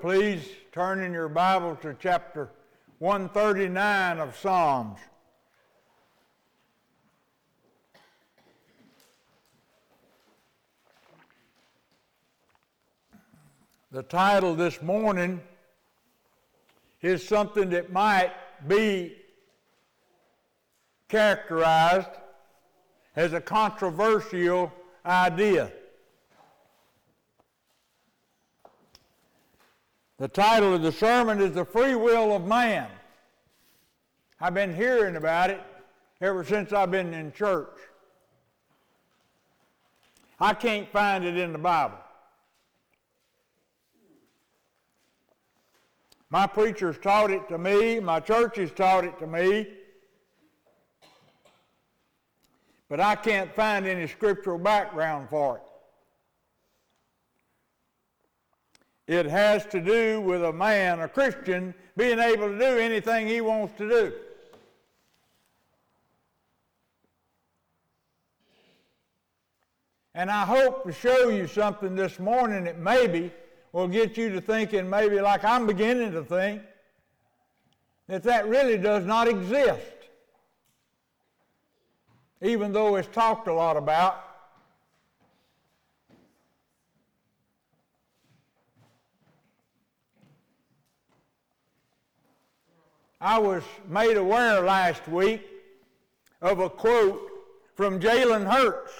Please turn in your Bible to chapter 139 of Psalms. The title this morning is something that might be characterized as a controversial idea. The title of the sermon is The Free Will of Man. I've been hearing about it ever since I've been in church. I can't find it in the Bible. My preachers taught it to me, my churches taught it to me, but I can't find any scriptural background for it. It has to do with a man, a Christian, being able to do anything he wants to do. And I hope to show you something this morning that maybe will get you to thinking, maybe like I'm beginning to think, that that really does not exist. Even though it's talked a lot about. I was made aware last week of a quote from Jalen Hurts.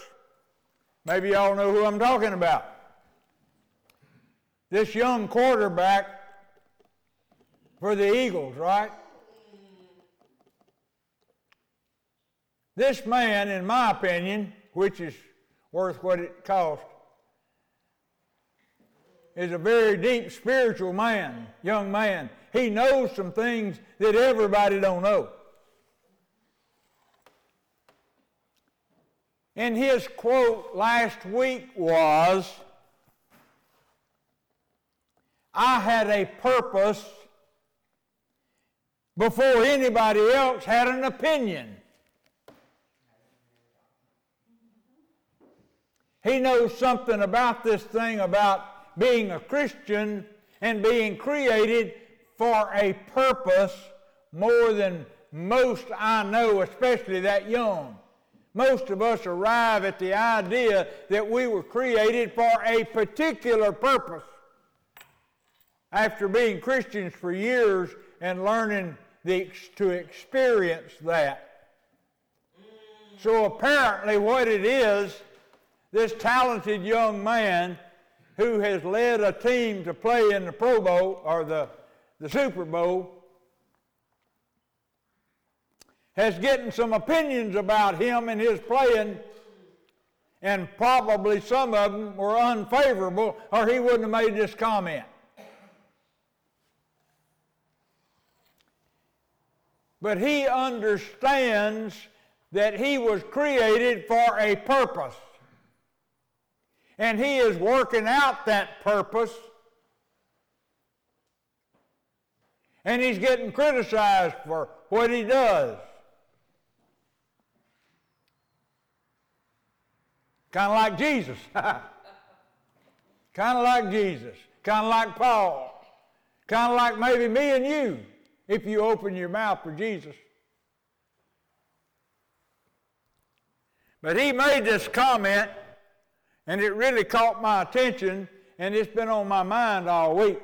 Maybe y'all know who I'm talking about. This young quarterback for the Eagles, right? This man, in my opinion, which is worth what it cost, is a very deep spiritual man, young man. He knows some things that everybody don't know. And his quote last week was, I had a purpose before anybody else had an opinion. He knows something about this thing about being a Christian and being created for a purpose more than most I know, especially that young. Most of us arrive at the idea that we were created for a particular purpose. After being Christians for years and learning the, to experience that. So apparently, what it is, this talented young man who has led a team to play in the Pro Bowl or the the Super Bowl, has getting some opinions about him and his playing, and probably some of them were unfavorable, or he wouldn't have made this comment. But he understands that he was created for a purpose. And he is working out that purpose And he's getting criticized for what he does. Kind of like Jesus. kind of like Jesus. Kind of like Paul. Kind of like maybe me and you if you open your mouth for Jesus. But he made this comment, and it really caught my attention, and it's been on my mind all week.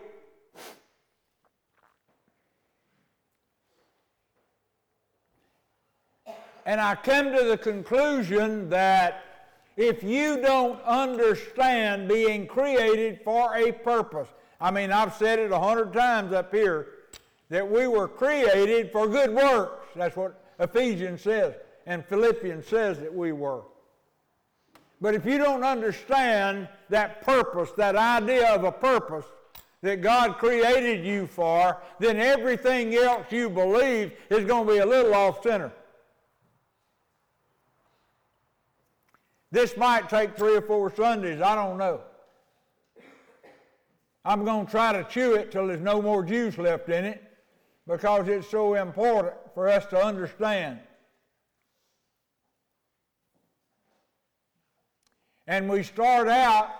And I come to the conclusion that if you don't understand being created for a purpose, I mean, I've said it a hundred times up here that we were created for good works. That's what Ephesians says, and Philippians says that we were. But if you don't understand that purpose, that idea of a purpose that God created you for, then everything else you believe is going to be a little off center. This might take three or four Sundays, I don't know. I'm going to try to chew it till there's no more juice left in it because it's so important for us to understand. And we start out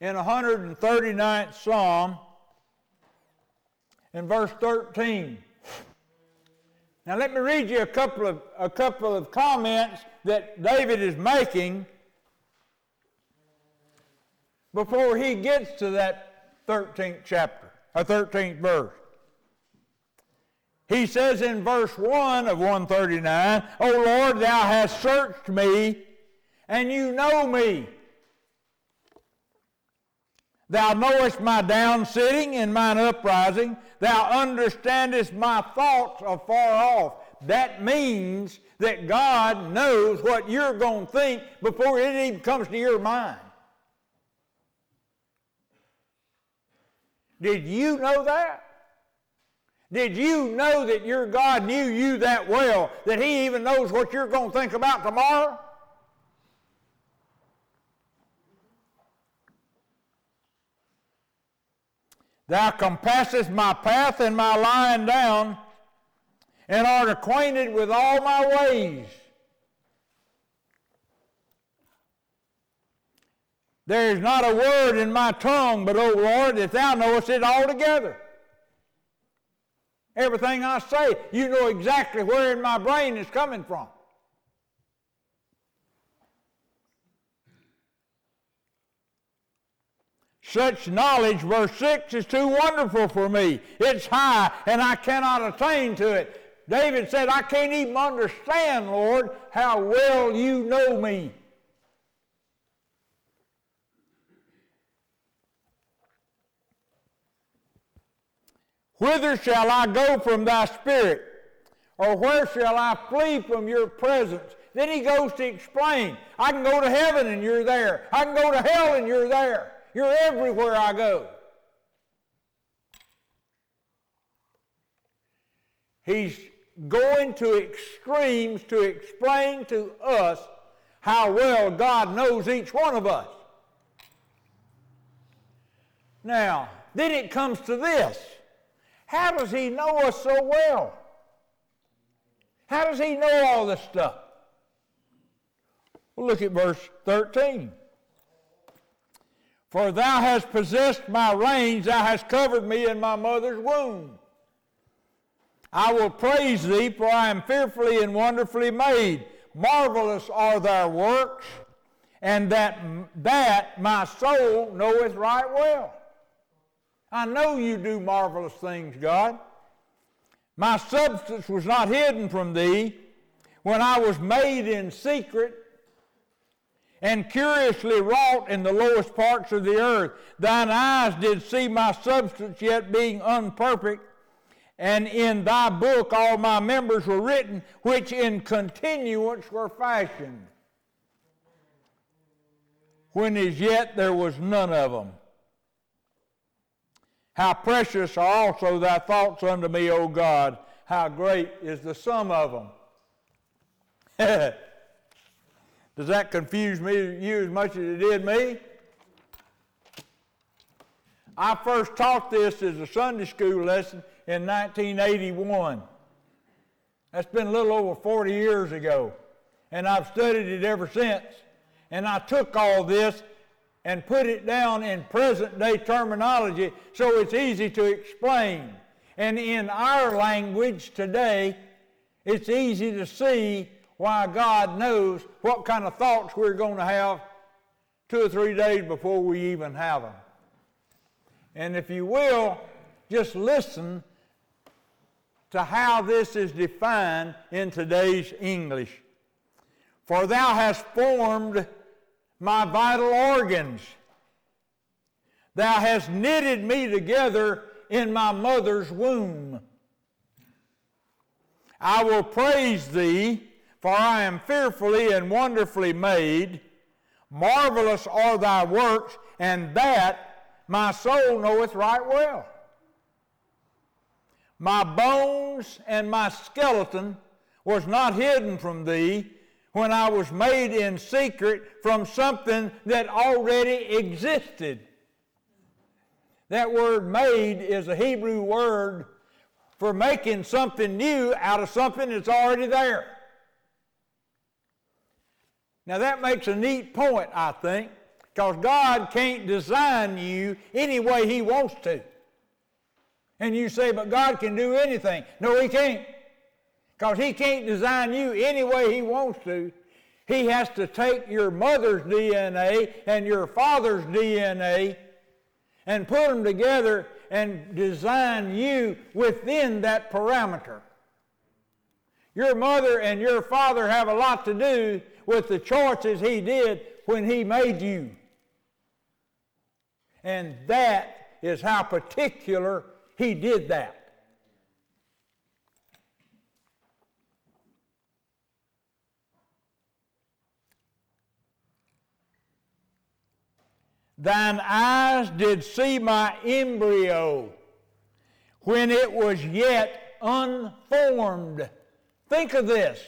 in 139th Psalm in verse 13. Now let me read you a couple of, a couple of comments that David is making before he gets to that 13th chapter, or 13th verse. He says in verse 1 of 139, O Lord, thou hast searched me, and you know me. Thou knowest my down sitting and mine uprising. Thou understandest my thoughts afar off. That means that God knows what you're going to think before it even comes to your mind. Did you know that? Did you know that your God knew you that well that He even knows what you're going to think about tomorrow? Thou compassest my path and my lying down, and art acquainted with all my ways. There is not a word in my tongue, but, O Lord, that thou knowest it altogether. Everything I say, you know exactly where in my brain is coming from. Such knowledge, verse 6, is too wonderful for me. It's high, and I cannot attain to it. David said, I can't even understand, Lord, how well you know me. Whither shall I go from thy spirit? Or where shall I flee from your presence? Then he goes to explain I can go to heaven and you're there. I can go to hell and you're there. You're everywhere I go. He's going to extremes to explain to us how well God knows each one of us. Now, then it comes to this. How does he know us so well? How does he know all this stuff? Well, look at verse 13. For thou hast possessed my reins, thou hast covered me in my mother's womb. I will praise thee, for I am fearfully and wonderfully made. Marvelous are thy works, and that, that my soul knoweth right well. I know you do marvelous things, God. My substance was not hidden from thee when I was made in secret and curiously wrought in the lowest parts of the earth. Thine eyes did see my substance yet being unperfect, and in thy book all my members were written, which in continuance were fashioned, when as yet there was none of them. How precious are also thy thoughts unto me, O God! How great is the sum of them! Does that confuse me, you as much as it did me? I first taught this as a Sunday school lesson in 1981. That's been a little over 40 years ago. And I've studied it ever since. And I took all this and put it down in present day terminology so it's easy to explain. And in our language today, it's easy to see why God knows what kind of thoughts we're going to have two or three days before we even have them. And if you will, just listen to how this is defined in today's English. For thou hast formed my vital organs. Thou hast knitted me together in my mother's womb. I will praise thee for I am fearfully and wonderfully made. Marvelous are thy works, and that my soul knoweth right well. My bones and my skeleton was not hidden from thee when I was made in secret from something that already existed. That word made is a Hebrew word for making something new out of something that's already there. Now, that makes a neat point, I think, Because God can't design you any way He wants to. And you say, but God can do anything. No, He can't. Because He can't design you any way He wants to. He has to take your mother's DNA and your father's DNA and put them together and design you within that parameter. Your mother and your father have a lot to do with the choices he did when he made you. And that is how particular he did that. Thine eyes did see my embryo when it was yet unformed. Think of this.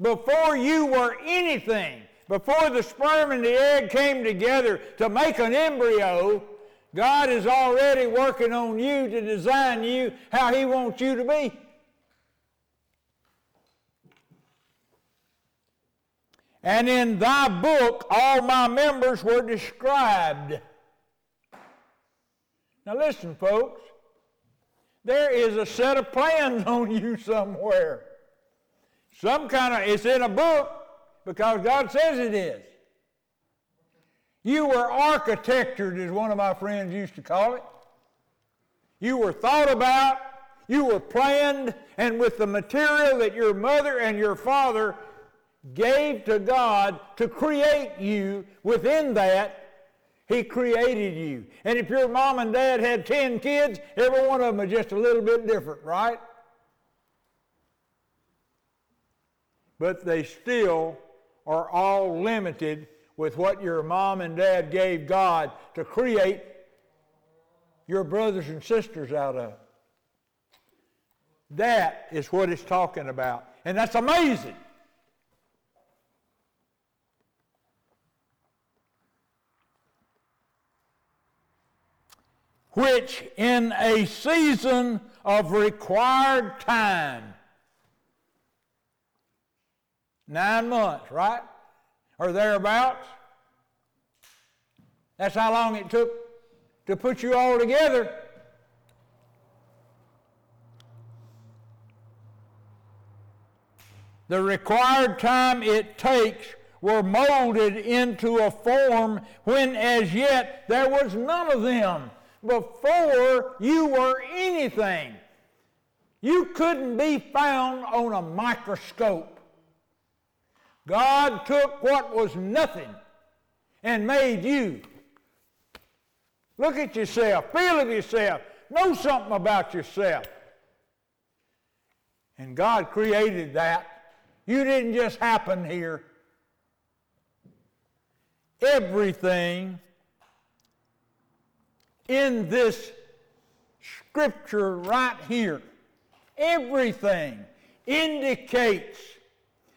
Before you were anything, before the sperm and the egg came together to make an embryo, God is already working on you to design you how He wants you to be. And in thy book all my members were described. Now listen, folks. There is a set of plans on you somewhere. Some kind of, it's in a book because God says it is. You were architectured, as one of my friends used to call it. You were thought about, you were planned, and with the material that your mother and your father gave to God to create you within that, He created you. And if your mom and dad had 10 kids, every one of them is just a little bit different, right? But they still are all limited with what your mom and dad gave God to create your brothers and sisters out of. That is what it's talking about. And that's amazing. which in a season of required time, nine months, right? Or thereabouts. That's how long it took to put you all together. The required time it takes were molded into a form when as yet there was none of them before you were anything. You couldn't be found on a microscope. God took what was nothing and made you. Look at yourself, feel of yourself, know something about yourself. And God created that. You didn't just happen here. Everything in this scripture right here, everything indicates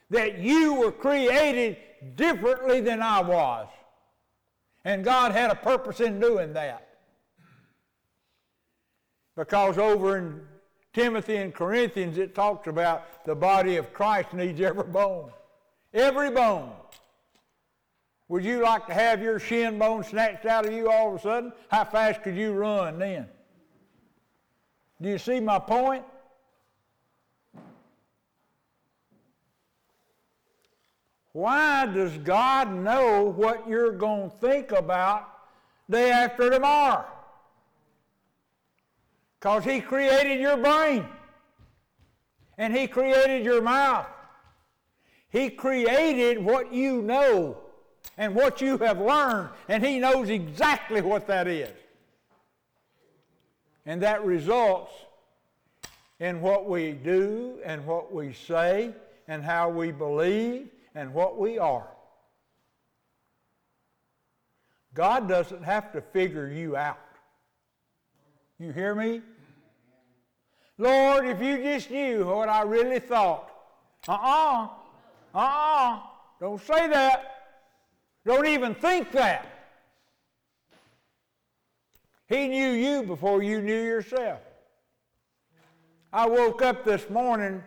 that you were created differently than I was. And God had a purpose in doing that. Because over in Timothy and Corinthians, it talks about the body of Christ needs every bone. Every bone. Would you like to have your shin bone snatched out of you all of a sudden? How fast could you run then? Do you see my point? Why does God know what you're going to think about day after tomorrow? Because He created your brain. And He created your mouth. He created what you know and what you have learned, and He knows exactly what that is. And that results in what we do and what we say and how we believe and what we are. God doesn't have to figure you out. You hear me? Lord, if you just knew what I really thought. Uh-uh. Uh-uh. Don't say that. Don't even think that. He knew you before you knew yourself. I woke up this morning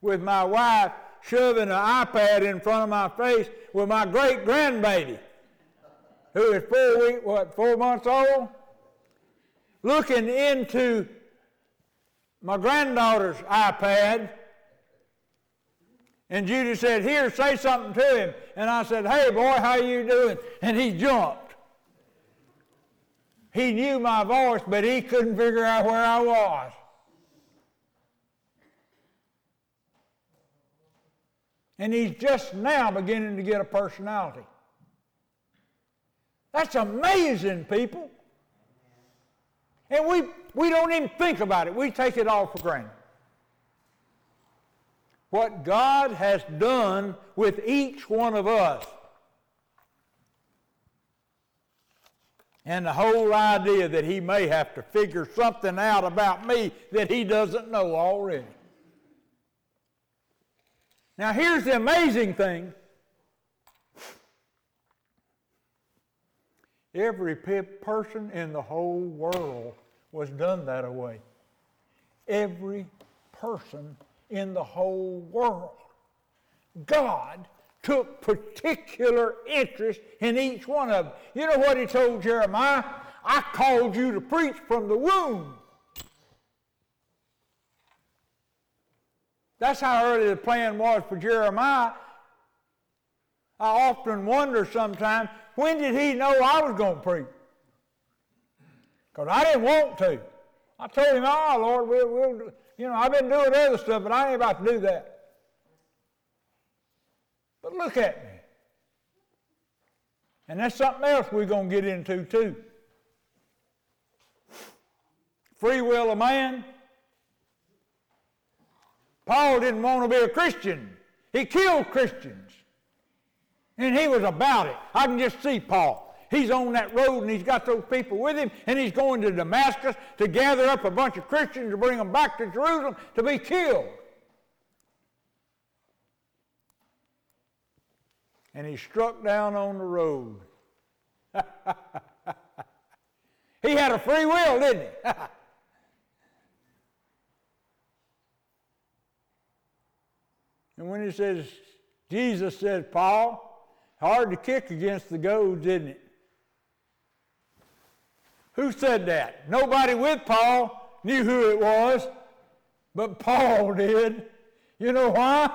with my wife shoving an iPad in front of my face with my great grandbaby. who is four week, what, four months old, looking into my granddaughter's iPad. And Judy said, Here, say something to him. And I said, Hey, boy, how you doing? And he jumped. He knew my voice, but he couldn't figure out where I was. And he's just now beginning to get a personality. That's amazing, people. And we, we don't even think about it. We take it all for granted. What God has done with each one of us. And the whole idea that he may have to figure something out about me that he doesn't know already. Now, here's the amazing thing Every person in the whole world was done that way. Every person in the whole world. God took particular interest in each one of them. You know what he told Jeremiah? I called you to preach from the womb. That's how early the plan was for Jeremiah. I often wonder sometimes when did he know I was going to preach? Because I didn't want to. I told him, oh, Lord, we'll, we'll, you know, I've been doing other stuff, but I ain't about to do that. But look at me. And that's something else we're going to get into, too. Free will of man. Paul didn't want to be a Christian. He killed Christians. And he was about it. I can just see Paul. He's on that road and he's got those people with him and he's going to Damascus to gather up a bunch of Christians to bring them back to Jerusalem to be killed. And he struck down on the road. he had a free will, didn't he? and when he says, Jesus said, Paul, Hard to kick against the goads, isn't it? Who said that? Nobody with Paul knew who it was, but Paul did. You know why?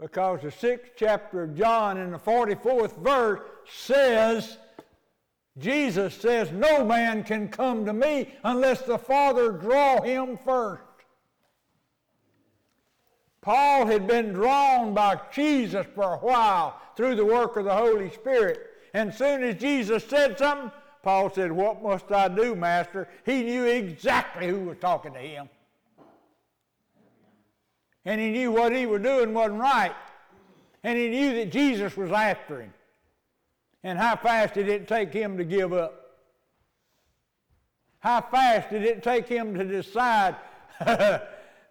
Because the sixth chapter of John in the 44th verse says, Jesus says, No man can come to me unless the Father draw him first. Paul had been drawn by Jesus for a while through the work of the Holy Spirit. And soon as Jesus said something, Paul said, What must I do, Master? He knew exactly who was talking to him. And he knew what he was doing wasn't right. And he knew that Jesus was after him. And how fast did it take him to give up? How fast did it take him to decide,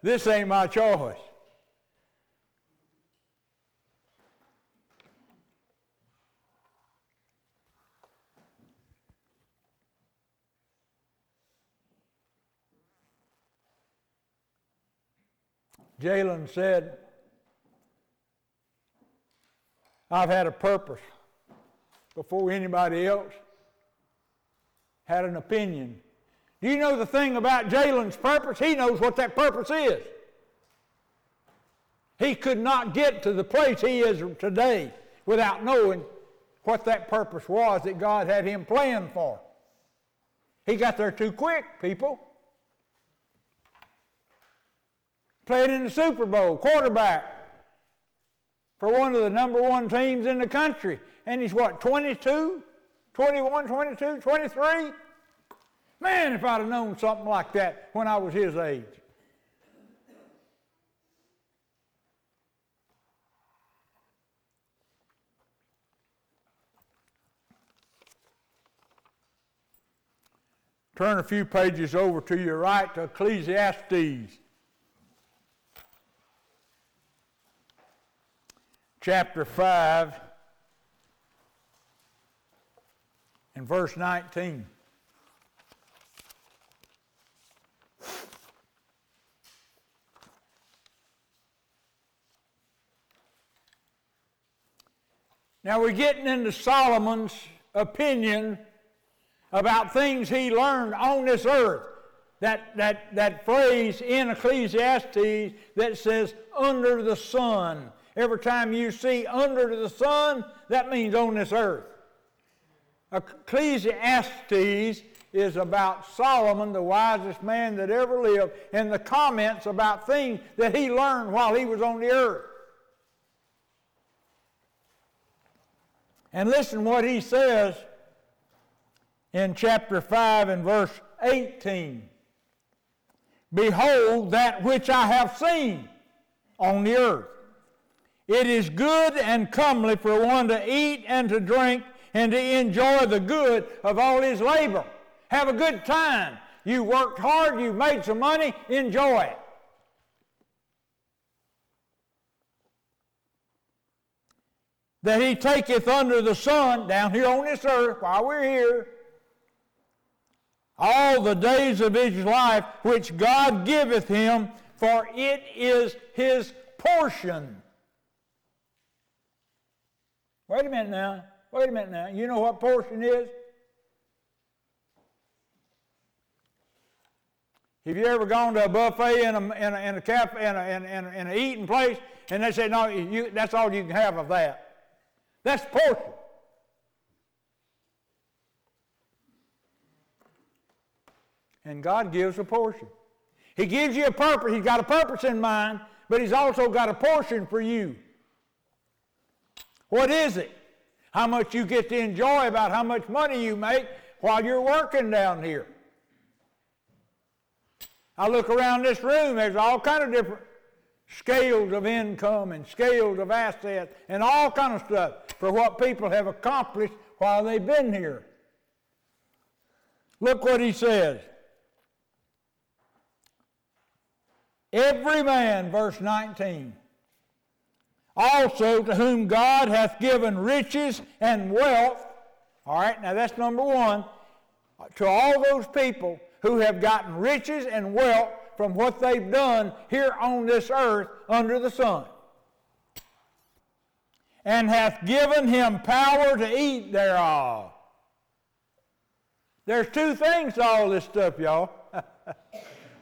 this ain't my choice? Jalen said, I've had a purpose before anybody else had an opinion. Do you know the thing about Jalen's purpose? He knows what that purpose is. He could not get to the place he is today without knowing what that purpose was that God had him planned for. He got there too quick, people. played in the Super Bowl, quarterback for one of the number one teams in the country. And he's what, 22, 21, 22, 23? Man, if I'd have known something like that when I was his age. Turn a few pages over to your right to Ecclesiastes. chapter 5 in verse 19. Now we're getting into Solomon's opinion about things he learned on this earth. That, that, that phrase in Ecclesiastes that says, under the sun. Every time you see under the sun, that means on this earth. Ecclesiastes is about Solomon, the wisest man that ever lived, and the comments about things that he learned while he was on the earth. And listen what he says in chapter 5 and verse 18. Behold, that which I have seen on the earth. It is good and comely for one to eat and to drink and to enjoy the good of all his labor. Have a good time. You worked hard, you made some money, enjoy it. That he taketh under the sun down here on this earth while we're here all the days of his life which God giveth him, for it is his portion. Wait a minute now. Wait a minute now. You know what portion is? Have you ever gone to a buffet in a, in a, in a cafe, in a, in, a, in a eating place, and they say, no, you, that's all you can have of that? That's portion. And God gives a portion. He gives you a purpose. He's got a purpose in mind, but He's also got a portion for you. What is it? How much you get to enjoy about how much money you make while you're working down here. I look around this room, there's all kind of different scales of income and scales of assets and all kind of stuff for what people have accomplished while they've been here. Look what he says. Every man, verse 19, also to whom God hath given riches and wealth. All right, now that's number one. To all those people who have gotten riches and wealth from what they've done here on this earth under the sun. And hath given him power to eat thereof. There's two things to all this stuff, y'all.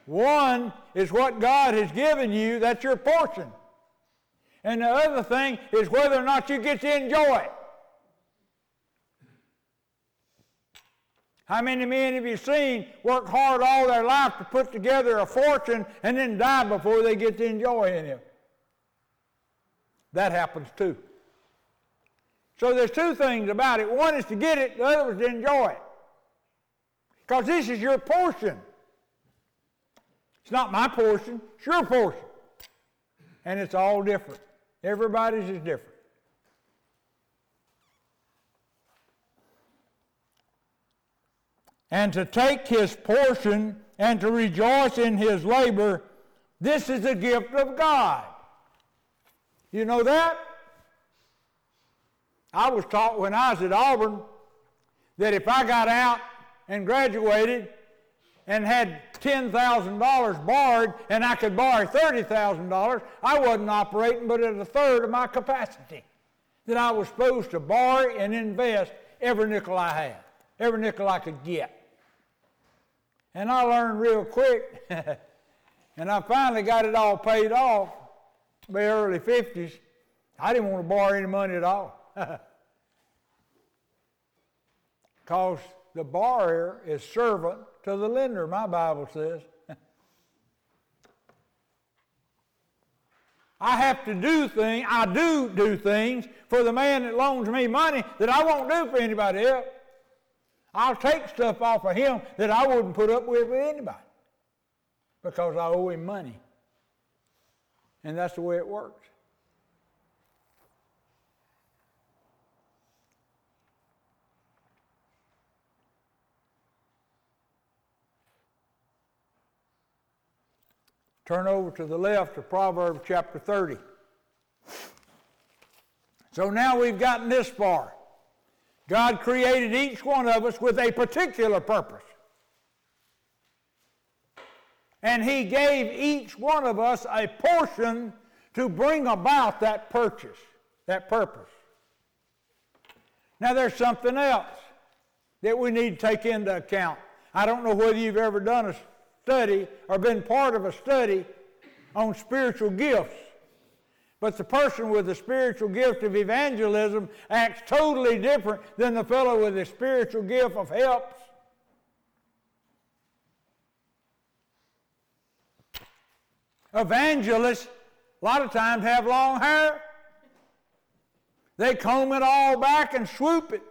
One is what God has given you, that's your portion. And the other thing is whether or not you get to enjoy it. How many men have you seen work hard all their life to put together a fortune and then die before they get to enjoy any of it? That happens too. So there's two things about it. One is to get it, the other is to enjoy it. Because this is your portion. It's not my portion, it's your portion. And it's all different. Everybody's is different. And to take his portion and to rejoice in his labor, this is a gift of God. You know that? I was taught when I was at Auburn that if I got out and graduated and had $10,000 borrowed and I could borrow $30,000, I wasn't operating but at a third of my capacity. That I was supposed to borrow and invest every nickel I had, every nickel I could get. And I learned real quick, and I finally got it all paid off by the early 50s. I didn't want to borrow any money at all. Because the borrower is servant to the lender, my Bible says. I have to do things, I do do things for the man that loans me money that I won't do for anybody else. I'll take stuff off of him that I wouldn't put up with with anybody because I owe him money. And that's the way it works. Turn over to the left to Proverbs chapter 30. So now we've gotten this far. God created each one of us with a particular purpose. And He gave each one of us a portion to bring about that purchase, that purpose. Now, there's something else that we need to take into account. I don't know whether you've ever done a study or been part of a study on spiritual gifts. But the person with the spiritual gift of evangelism acts totally different than the fellow with the spiritual gift of helps. Evangelists, a lot of times, have long hair. They comb it all back and swoop it.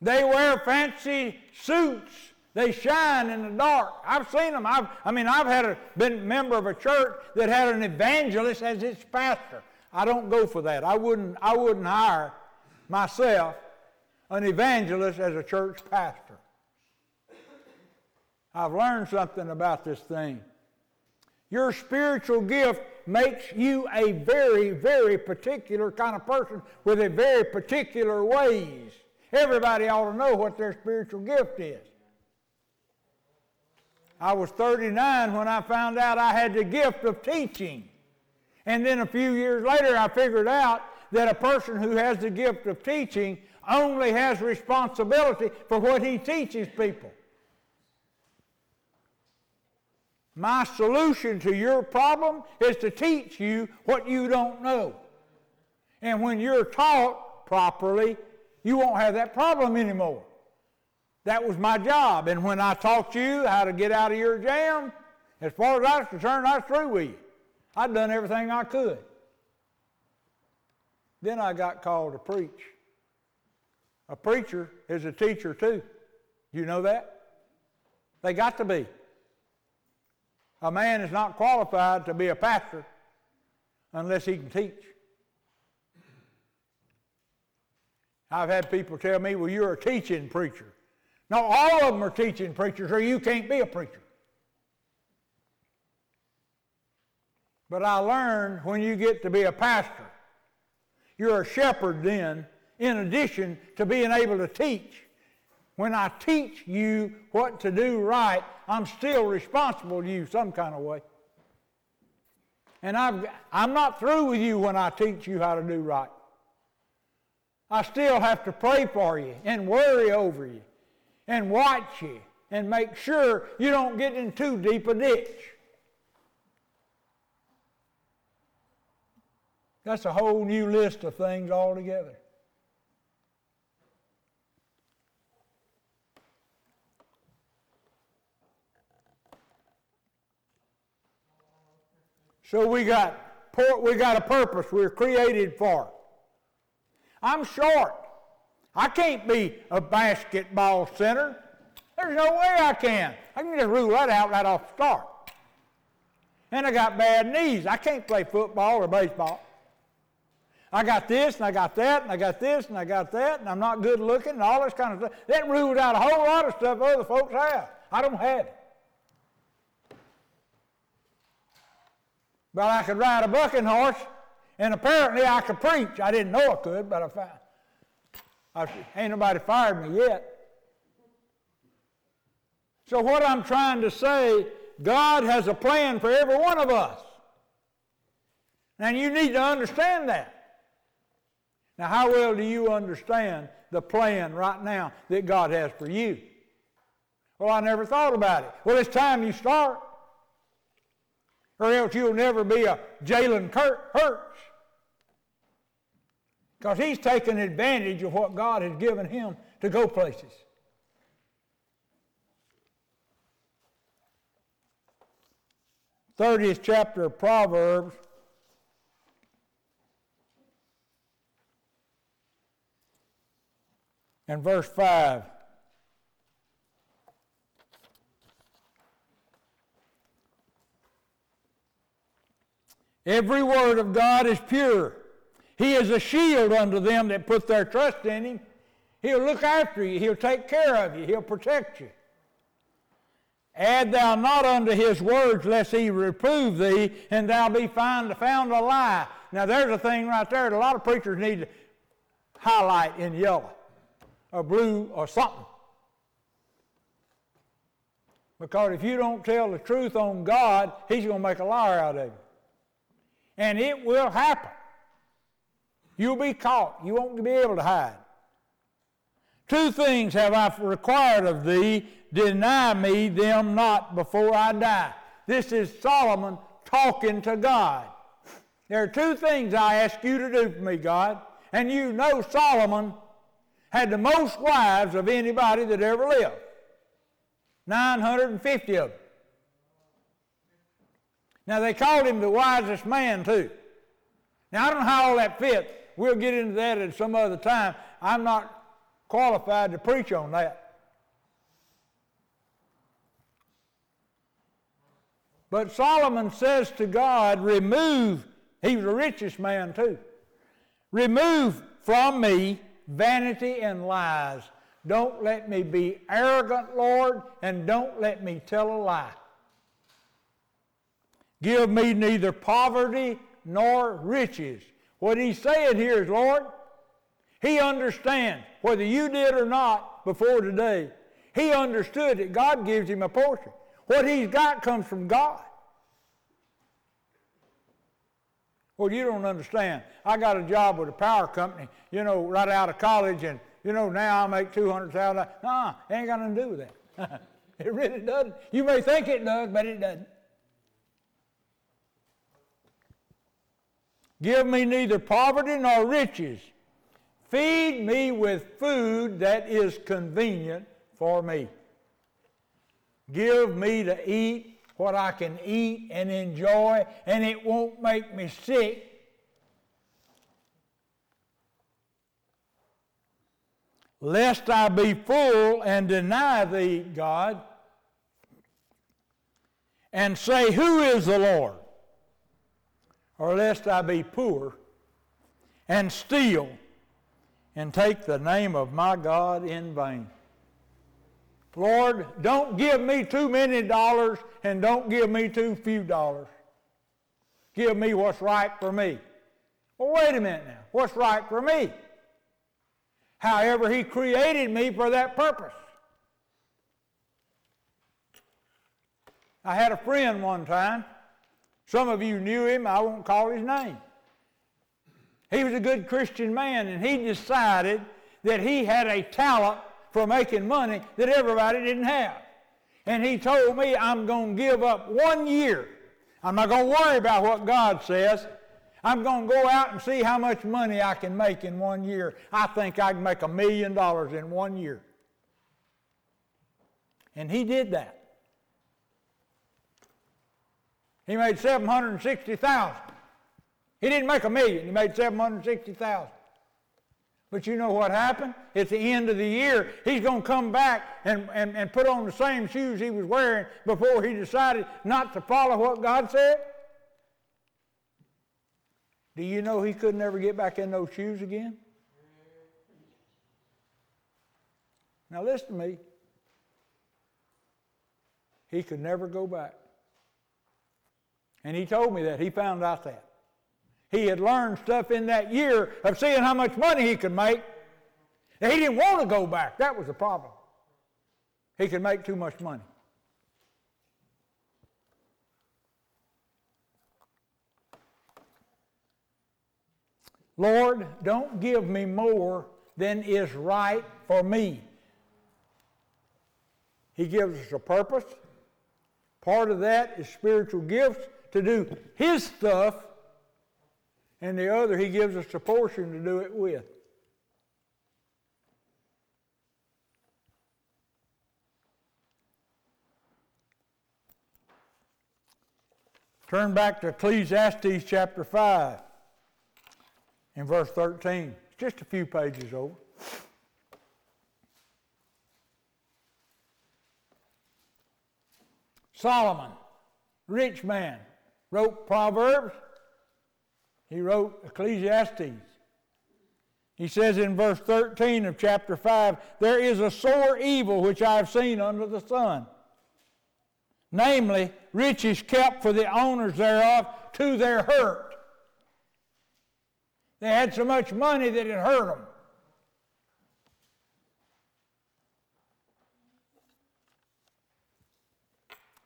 They wear fancy suits. They shine in the dark. I've seen them. I've, I mean, I've had a, been a member of a church that had an evangelist as its pastor. I don't go for that. I wouldn't, I wouldn't hire myself an evangelist as a church pastor. I've learned something about this thing. Your spiritual gift makes you a very, very particular kind of person with a very particular ways. Everybody ought to know what their spiritual gift is. I was 39 when I found out I had the gift of teaching. And then a few years later, I figured out that a person who has the gift of teaching only has responsibility for what he teaches people. My solution to your problem is to teach you what you don't know. And when you're taught properly, you won't have that problem anymore. That was my job. And when I taught you how to get out of your jam, as far as I was concerned, I was through with you. I'd done everything I could. Then I got called to preach. A preacher is a teacher too. You know that? They got to be. A man is not qualified to be a pastor unless he can teach. I've had people tell me, well, you're a teaching preacher. No, all of them are teaching preachers, or you can't be a preacher. But I learned when you get to be a pastor, you're a shepherd then, in addition to being able to teach. When I teach you what to do right, I'm still responsible to you some kind of way. And I've, I'm not through with you when I teach you how to do right. I still have to pray for you and worry over you and watch you and make sure you don't get in too deep a ditch. That's a whole new list of things altogether. So we got we got a purpose we're created for. I'm short. I can't be a basketball center. There's no way I can. I can just rule that out right off the start. And I got bad knees. I can't play football or baseball. I got this and I got that and I got this and I got that and I'm not good looking and all this kind of stuff. That rules out a whole lot of stuff other folks have. I don't have it. But I could ride a bucking horse and apparently I could preach. I didn't know I could, but I found. I, ain't nobody fired me yet. So, what I'm trying to say, God has a plan for every one of us. And you need to understand that. Now, how well do you understand the plan right now that God has for you? Well, I never thought about it. Well, it's time you start. Or else you'll never be a Jalen Hurts. Because he's taken advantage of what God has given him to go places. Thirtieth chapter of Proverbs. And verse 5. Every word of God is pure he is a shield unto them that put their trust in him. He'll look after you. He'll take care of you. He'll protect you. Add thou not unto his words, lest he reprove thee, and thou be found, found a lie. Now, there's a thing right there that a lot of preachers need to highlight in yellow or blue or something. Because if you don't tell the truth on God, he's going to make a liar out of you. And it will happen. You'll be caught. You won't be able to hide. Two things have I required of thee, deny me them not before I die. This is Solomon talking to God. There are two things I ask you to do for me, God. And you know Solomon had the most wives of anybody that ever lived 950 of them. Now, they called him the wisest man, too. Now, I don't know how all that fits. We'll get into that at some other time. I'm not qualified to preach on that. But Solomon says to God, Remove, he was the richest man too. Remove from me vanity and lies. Don't let me be arrogant, Lord, and don't let me tell a lie. Give me neither poverty nor riches. What he's saying here is, Lord, he understands, whether you did or not before today, he understood that God gives him a portion. What he's got comes from God. Well, you don't understand. I got a job with a power company, you know, right out of college, and, you know, now I make 200000 Nah, it ain't got nothing to do with that. it really doesn't. You may think it does, but it doesn't. Give me neither poverty nor riches. Feed me with food that is convenient for me. Give me to eat what I can eat and enjoy, and it won't make me sick. Lest I be full and deny thee, God, and say, Who is the Lord? Or lest I be poor and steal and take the name of my God in vain. Lord, don't give me too many dollars and don't give me too few dollars. Give me what's right for me. Well, wait a minute now. What's right for me? However, He created me for that purpose. I had a friend one time some of you knew him, I won't call his name. He was a good Christian man, and he decided that he had a talent for making money that everybody didn't have. And he told me, I'm going to give up one year. I'm not going to worry about what God says. I'm going to go out and see how much money I can make in one year. I think I can make a million dollars in one year. And he did that. He made 760,000. He didn't make a million, he made 760,000. But you know what happened? At the end of the year, he's going to come back and, and, and put on the same shoes he was wearing before he decided not to follow what God said. Do you know he could never get back in those shoes again? Now listen to me. He could never go back. And he told me that. He found out that. He had learned stuff in that year of seeing how much money he could make. He didn't want to go back. That was the problem. He could make too much money. Lord, don't give me more than is right for me. He gives us a purpose. Part of that is spiritual gifts to do His stuff, and the other He gives us a portion to do it with. Turn back to Ecclesiastes chapter 5 in verse 13. It's just a few pages over. Solomon, rich man, wrote Proverbs, he wrote Ecclesiastes. He says in verse 13 of chapter 5 There is a sore evil which I have seen under the sun, namely, riches kept for the owners thereof to their hurt. They had so much money that it hurt them.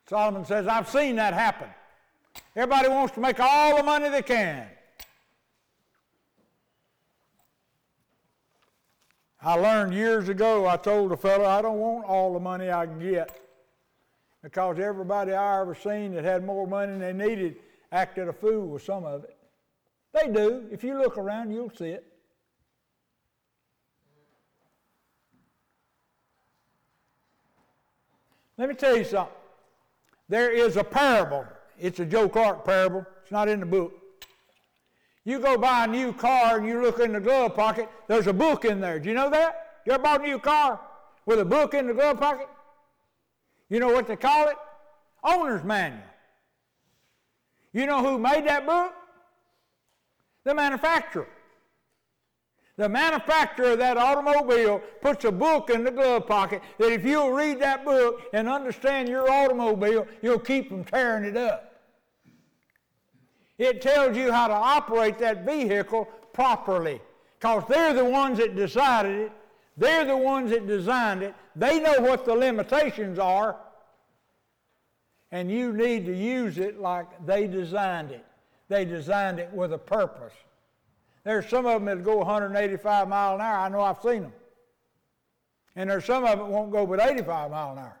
Solomon says, I've seen that happen. Everybody wants to make all the money they can. I learned years ago, I told a fellow, I don't want all the money I can get. Because everybody I ever seen that had more money than they needed acted a fool with some of it. They do. If you look around, you'll see it. Let me tell you something. There is a parable. It's a Joe Clark parable. It's not in the book. You go buy a new car and you look in the glove pocket, there's a book in there. Do you know that? You ever bought a new car with a book in the glove pocket? You know what they call it? Owner's manual. You know who made that book? The manufacturer. The manufacturer of that automobile puts a book in the glove pocket that if you'll read that book and understand your automobile, you'll keep from tearing it up. It tells you how to operate that vehicle properly because they're the ones that decided it. They're the ones that designed it. They know what the limitations are. And you need to use it like they designed it. They designed it with a purpose. There's some of them that go 185 mile an hour. I know I've seen them. And there's some of them won't go but 85 mile an hour.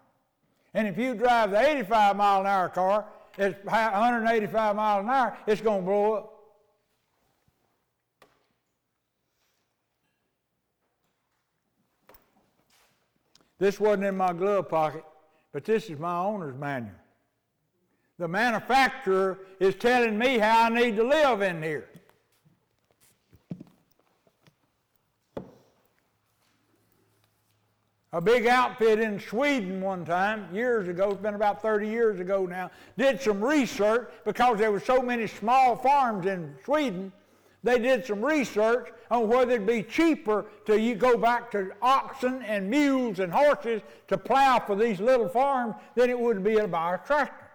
And if you drive the 85 mile an hour car it's 185 miles an hour, it's going to blow up. This wasn't in my glove pocket, but this is my owner's manual. The manufacturer is telling me how I need to live in here. A big outfit in Sweden one time, years ago, it's been about 30 years ago now, did some research because there were so many small farms in Sweden. They did some research on whether it'd be cheaper to you go back to oxen and mules and horses to plow for these little farms than it would be to buy a tractor.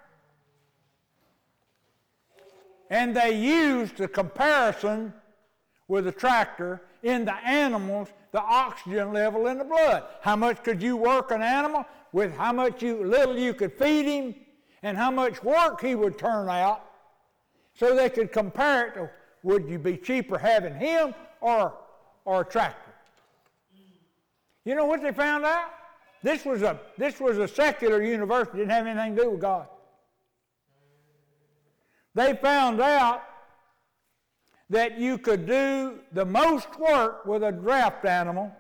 And they used the comparison with a tractor in the animals the oxygen level in the blood. How much could you work an animal with how much you little you could feed him and how much work he would turn out so they could compare it to would you be cheaper having him or, or a tractor? You know what they found out? This was a this was a secular university, didn't have anything to do with God. They found out that you could do the most work with a draft animal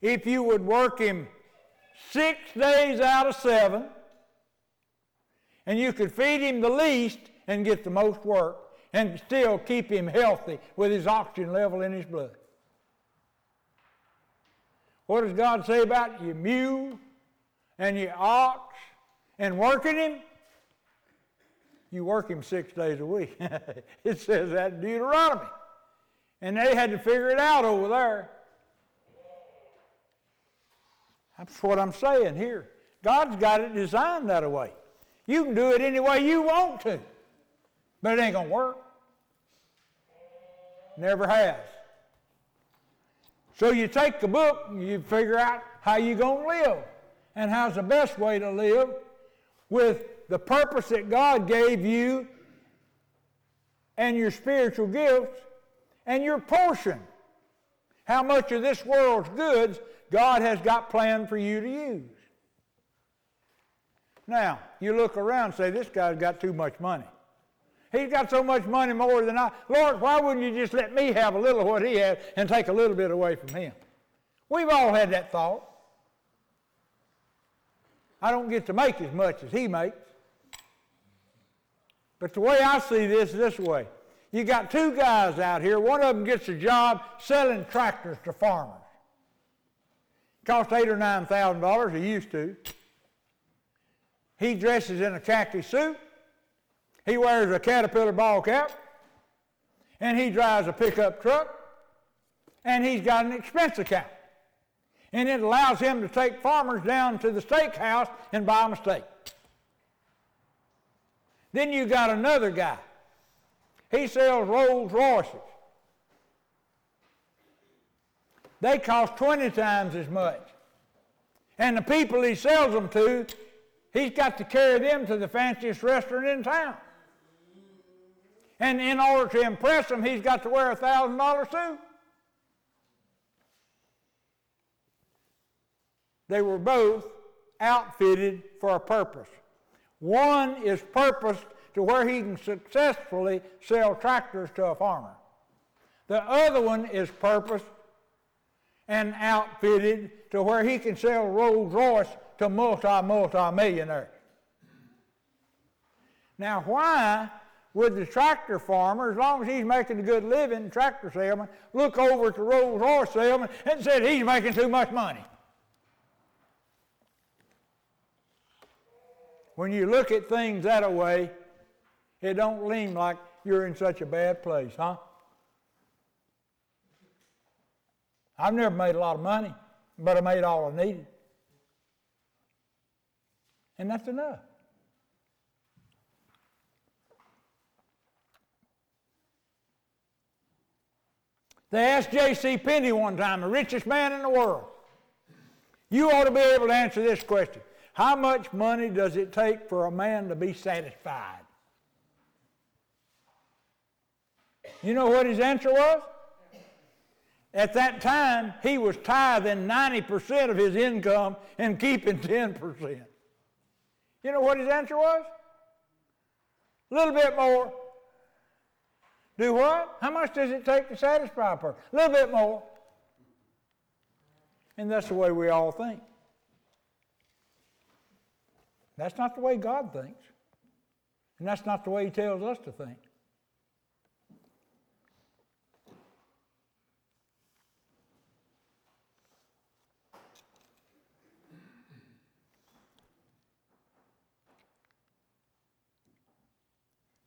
if you would work him six days out of seven, and you could feed him the least and get the most work and still keep him healthy with his oxygen level in his blood. What does God say about your mule and your ox and working him? You work him six days a week. it says that in Deuteronomy. And they had to figure it out over there. That's what I'm saying here. God's got it designed that way. You can do it any way you want to, but it ain't going to work. Never has. So you take the book and you figure out how you're going to live and how's the best way to live with the purpose that God gave you and your spiritual gifts and your portion. How much of this world's goods God has got planned for you to use. Now, you look around and say, this guy's got too much money. He's got so much money more than I. Lord, why wouldn't you just let me have a little of what he has and take a little bit away from him? We've all had that thought. I don't get to make as much as he makes. But the way I see this this way. You got two guys out here. One of them gets a job selling tractors to farmers. Cost eight or nine thousand dollars. He used to. He dresses in a khaki suit. He wears a caterpillar ball cap. And he drives a pickup truck. And he's got an expense account. And it allows him to take farmers down to the steakhouse and buy them a steak. Then you got another guy. He sells Rolls Royces. They cost 20 times as much. And the people he sells them to, he's got to carry them to the fanciest restaurant in town. And in order to impress them, he's got to wear a $1,000 suit. They were both outfitted for a purpose. One is purposed to where he can successfully sell tractors to a farmer. The other one is purposed and outfitted to where he can sell Rolls Royce to multi multi millionaires. Now, why would the tractor farmer, as long as he's making a good living, tractor salesman, look over at the Rolls Royce salesman and said he's making too much money? When you look at things that way, it don't seem like you're in such a bad place, huh? I've never made a lot of money, but I made all I needed. And that's enough. They asked J.C. Penney one time, the richest man in the world, you ought to be able to answer this question. How much money does it take for a man to be satisfied? You know what his answer was? At that time, he was tithing 90% of his income and keeping 10%. You know what his answer was? A little bit more. Do what? How much does it take to satisfy a person? A little bit more. And that's the way we all think. That's not the way God thinks. And that's not the way He tells us to think.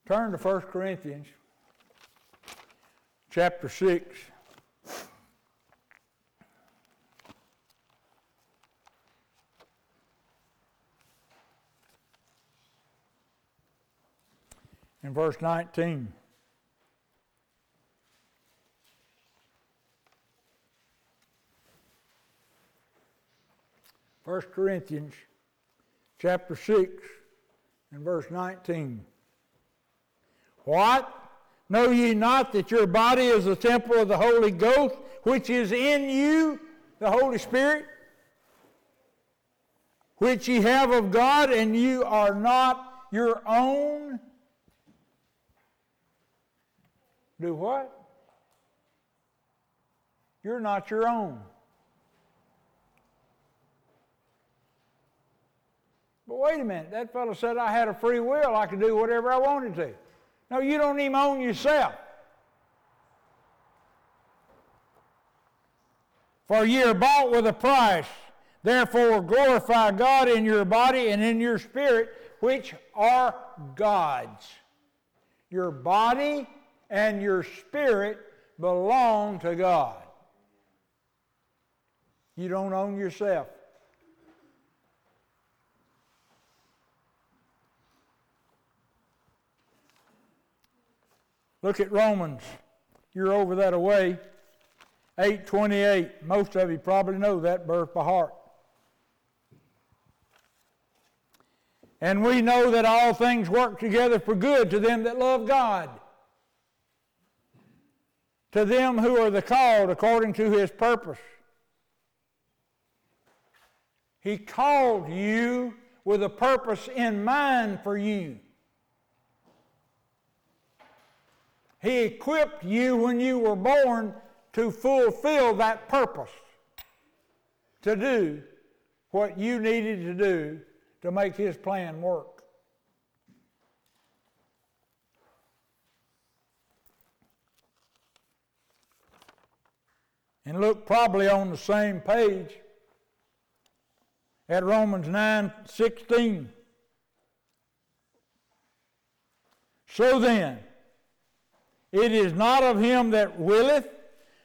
Turn to 1 Corinthians chapter 6. In verse 19. First Corinthians chapter 6 and verse 19. What? Know ye not that your body is the temple of the Holy Ghost, which is in you, the Holy Spirit, which ye have of God, and you are not your own? Do what? You're not your own. But wait a minute, that fellow said I had a free will, I could do whatever I wanted to. No, you don't even own yourself. For ye are bought with a price. Therefore, glorify God in your body and in your spirit, which are God's. Your body and your spirit belong to God. You don't own yourself. Look at Romans. You're over that away. 828. Most of you probably know that verse by heart. And we know that all things work together for good to them that love God, to them who are the called according to his purpose. He called you with a purpose in mind for you. He equipped you when you were born to fulfill that purpose, to do what you needed to do to make His plan work. And look probably on the same page at Romans 9 16. So then, it is not of him that willeth,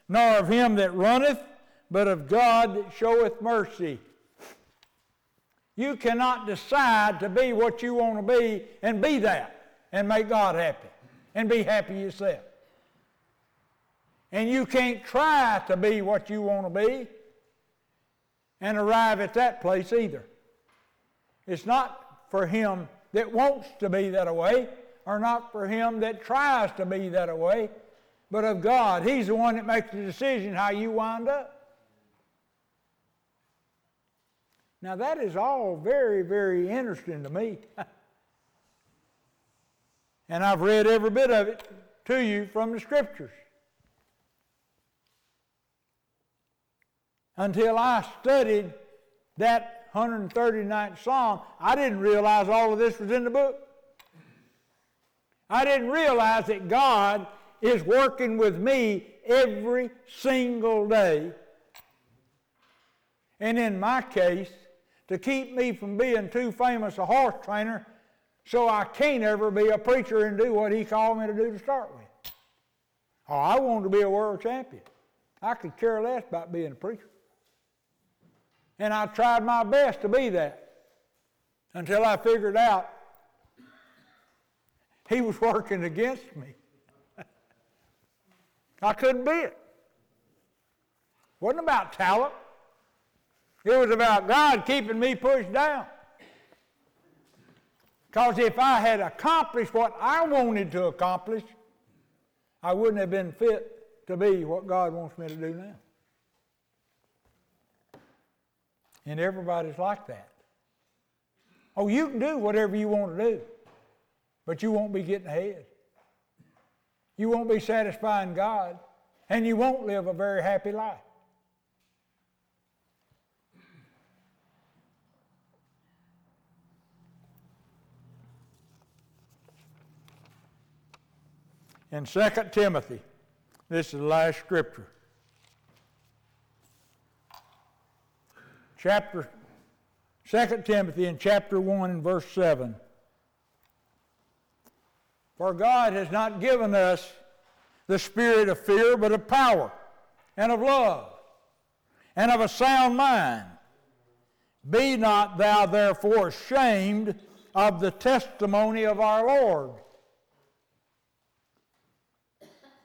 nor of him that runneth, but of God that showeth mercy. You cannot decide to be what you want to be and be that and make God happy and be happy yourself. And you can't try to be what you want to be and arrive at that place either. It's not for him that wants to be that way or not for him that tries to be that way, but of God. He's the one that makes the decision how you wind up. Now, that is all very, very interesting to me. and I've read every bit of it to you from the scriptures. Until I studied that 139th Psalm, I didn't realize all of this was in the book. I didn't realize that God is working with me every single day. And in my case, to keep me from being too famous a horse trainer so I can't ever be a preacher and do what he called me to do to start with. Oh, I wanted to be a world champion. I could care less about being a preacher. And I tried my best to be that until I figured out he was working against me. I couldn't be it. Wasn't about talent. It was about God keeping me pushed down. Because if I had accomplished what I wanted to accomplish, I wouldn't have been fit to be what God wants me to do now. And everybody's like that. Oh, you can do whatever you want to do, but you won't be getting ahead. You won't be satisfying God, and you won't live a very happy life. in 2 Timothy. This is the last scripture. Chapter 2 Timothy in chapter 1 and verse 7. For God has not given us the spirit of fear, but of power and of love and of a sound mind. Be not thou therefore ashamed of the testimony of our Lord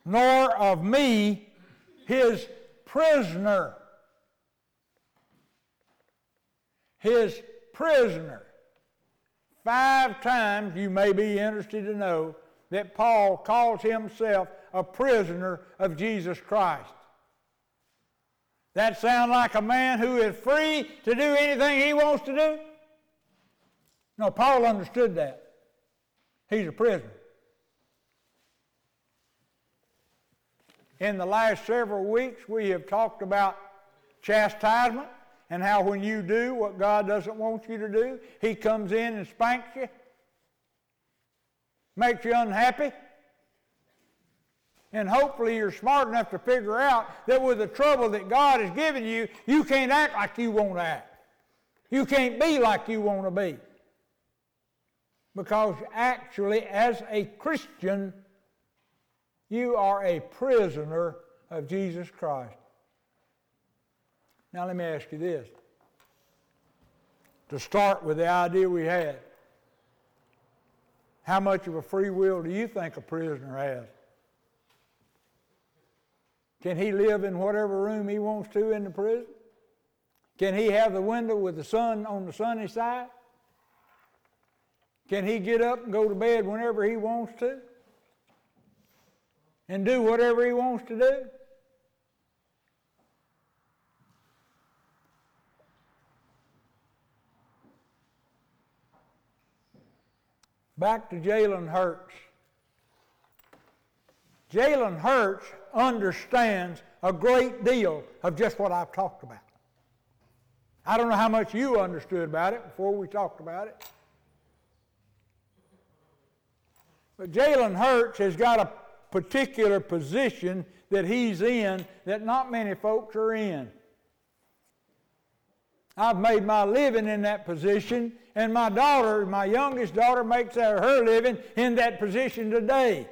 nor of me, his prisoner. His prisoner. Five times you may be interested to know that Paul calls himself a prisoner of Jesus Christ. That sound like a man who is free to do anything he wants to do? No, Paul understood that. He's a prisoner. In the last several weeks, we have talked about chastisement and how when you do what God doesn't want you to do, He comes in and spanks you, makes you unhappy. And hopefully you're smart enough to figure out that with the trouble that God has given you, you can't act like you want to act. You can't be like you want to be. Because actually, as a Christian, you are a prisoner of Jesus Christ. Now, let me ask you this. To start with the idea we had, how much of a free will do you think a prisoner has? Can he live in whatever room he wants to in the prison? Can he have the window with the sun on the sunny side? Can he get up and go to bed whenever he wants to? and do whatever he wants to do? Back to Jalen Hurts. Jalen Hurts understands a great deal of just what I've talked about. I don't know how much you understood about it before we talked about it. But Jalen Hurts has got a particular position that he's in that not many folks are in. I've made my living in that position, and my daughter, my youngest daughter, makes her living in that position today.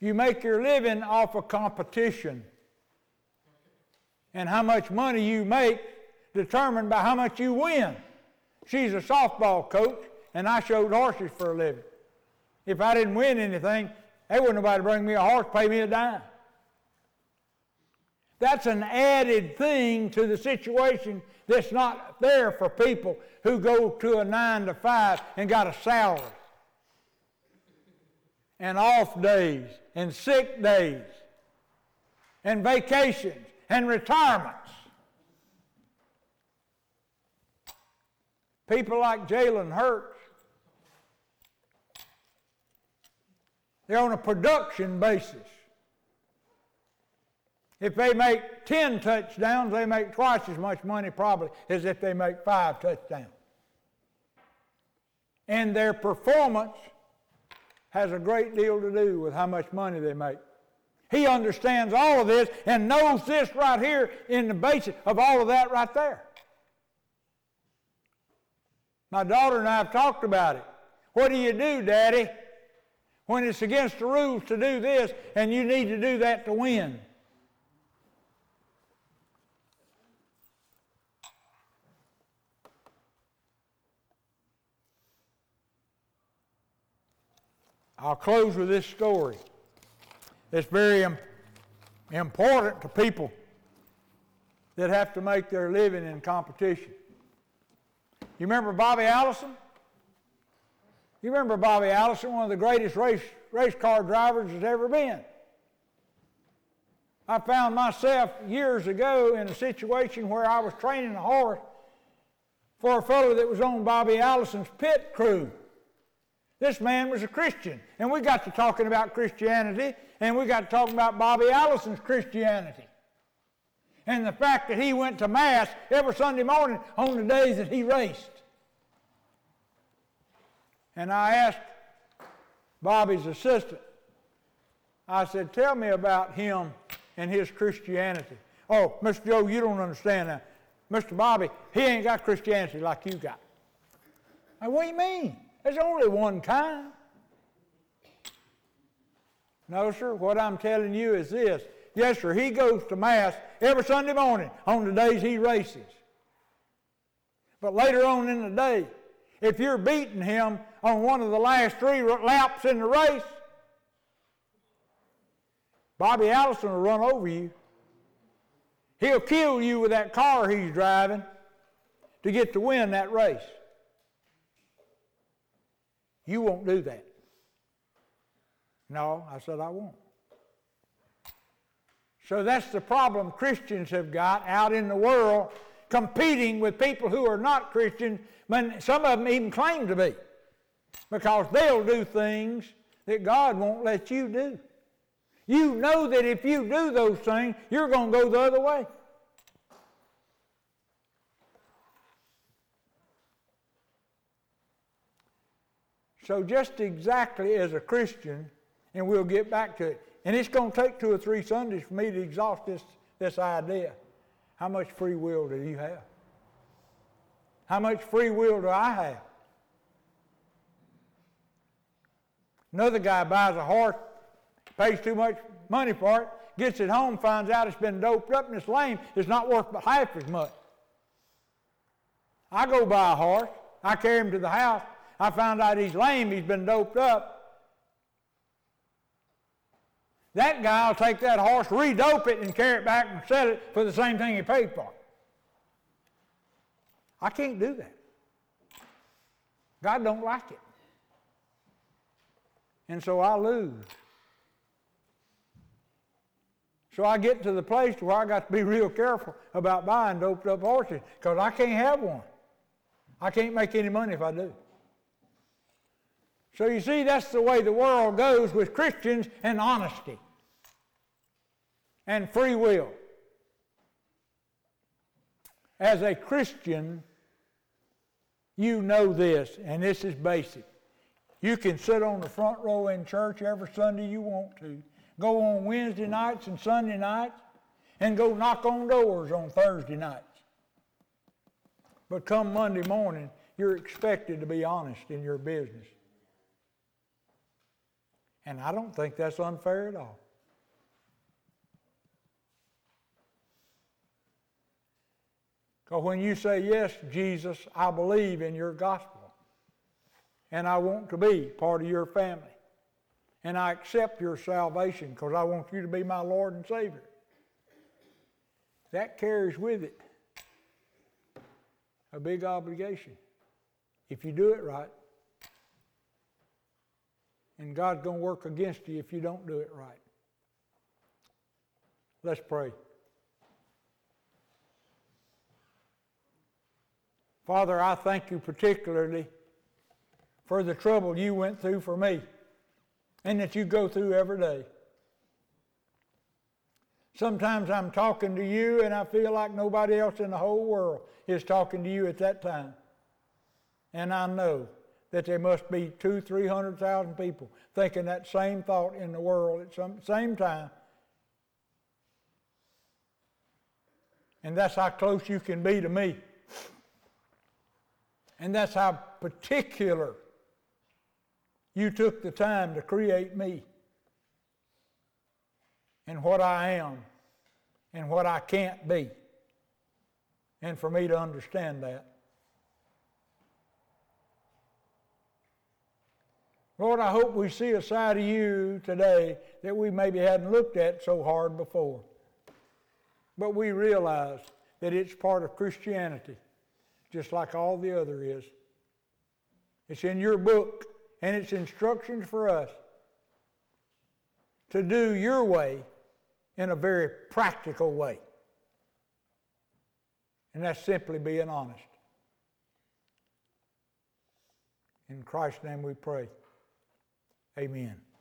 You make your living off of competition. And how much money you make determined by how much you win. She's a softball coach, and I showed horses for a living. If I didn't win anything, there wouldn't nobody bring me a horse, pay me a dime. That's an added thing to the situation that's not there for people who go to a nine to five and got a salary and off days and sick days and vacations and retirements. People like Jalen Hurts, they're on a production basis. If they make 10 touchdowns, they make twice as much money probably as if they make five touchdowns. And their performance has a great deal to do with how much money they make. He understands all of this and knows this right here in the basis of all of that right there. My daughter and I have talked about it. What do you do, Daddy, when it's against the rules to do this and you need to do that to win? I'll close with this story. It's very important to people that have to make their living in competition. You remember Bobby Allison? You remember Bobby Allison, one of the greatest race, race car drivers there's ever been. I found myself years ago in a situation where I was training a horse for a fellow that was on Bobby Allison's pit crew. This man was a Christian, and we got to talking about Christianity, and we got to talking about Bobby Allison's Christianity. And the fact that he went to Mass every Sunday morning on the days that he raced. And I asked Bobby's assistant, I said, Tell me about him and his Christianity. Oh, Mr. Joe, you don't understand that. Mr. Bobby, he ain't got Christianity like you got. I, what do you mean? There's only one kind. No, sir, what I'm telling you is this. Yes, sir, he goes to Mass every Sunday morning on the days he races. But later on in the day, if you're beating him on one of the last three laps in the race, Bobby Allison will run over you. He'll kill you with that car he's driving to get to win that race. You won't do that. No, I said I won't. So that's the problem Christians have got out in the world competing with people who are not Christians, when some of them even claim to be. Because they'll do things that God won't let you do. You know that if you do those things, you're going to go the other way. So, just exactly as a Christian, and we'll get back to it, and it's going to take two or three Sundays for me to exhaust this, this idea. How much free will do you have? How much free will do I have? Another guy buys a horse, pays too much money for it, gets it home, finds out it's been doped up and it's lame, it's not worth half as much. I go buy a horse, I carry him to the house, I found out he's lame, he's been doped up. That guy will take that horse, redope it, and carry it back and sell it for the same thing he paid for. I can't do that. God don't like it. And so I lose. So I get to the place where I got to be real careful about buying doped up horses because I can't have one. I can't make any money if I do. So you see, that's the way the world goes with Christians and honesty and free will. As a Christian, you know this, and this is basic. You can sit on the front row in church every Sunday you want to, go on Wednesday nights and Sunday nights, and go knock on doors on Thursday nights. But come Monday morning, you're expected to be honest in your business. And I don't think that's unfair at all. Because when you say, Yes, Jesus, I believe in your gospel, and I want to be part of your family, and I accept your salvation because I want you to be my Lord and Savior, that carries with it a big obligation if you do it right. And God's going to work against you if you don't do it right. Let's pray. Father, I thank you particularly for the trouble you went through for me and that you go through every day. Sometimes I'm talking to you and I feel like nobody else in the whole world is talking to you at that time. And I know that there must be two, three hundred thousand people thinking that same thought in the world at some same time. And that's how close you can be to me. And that's how particular you took the time to create me and what I am and what I can't be. And for me to understand that. Lord, I hope we see a side of you today that we maybe hadn't looked at so hard before. But we realize that it's part of Christianity, just like all the other is. It's in your book, and it's instructions for us to do your way in a very practical way. And that's simply being honest. In Christ's name we pray. Amen.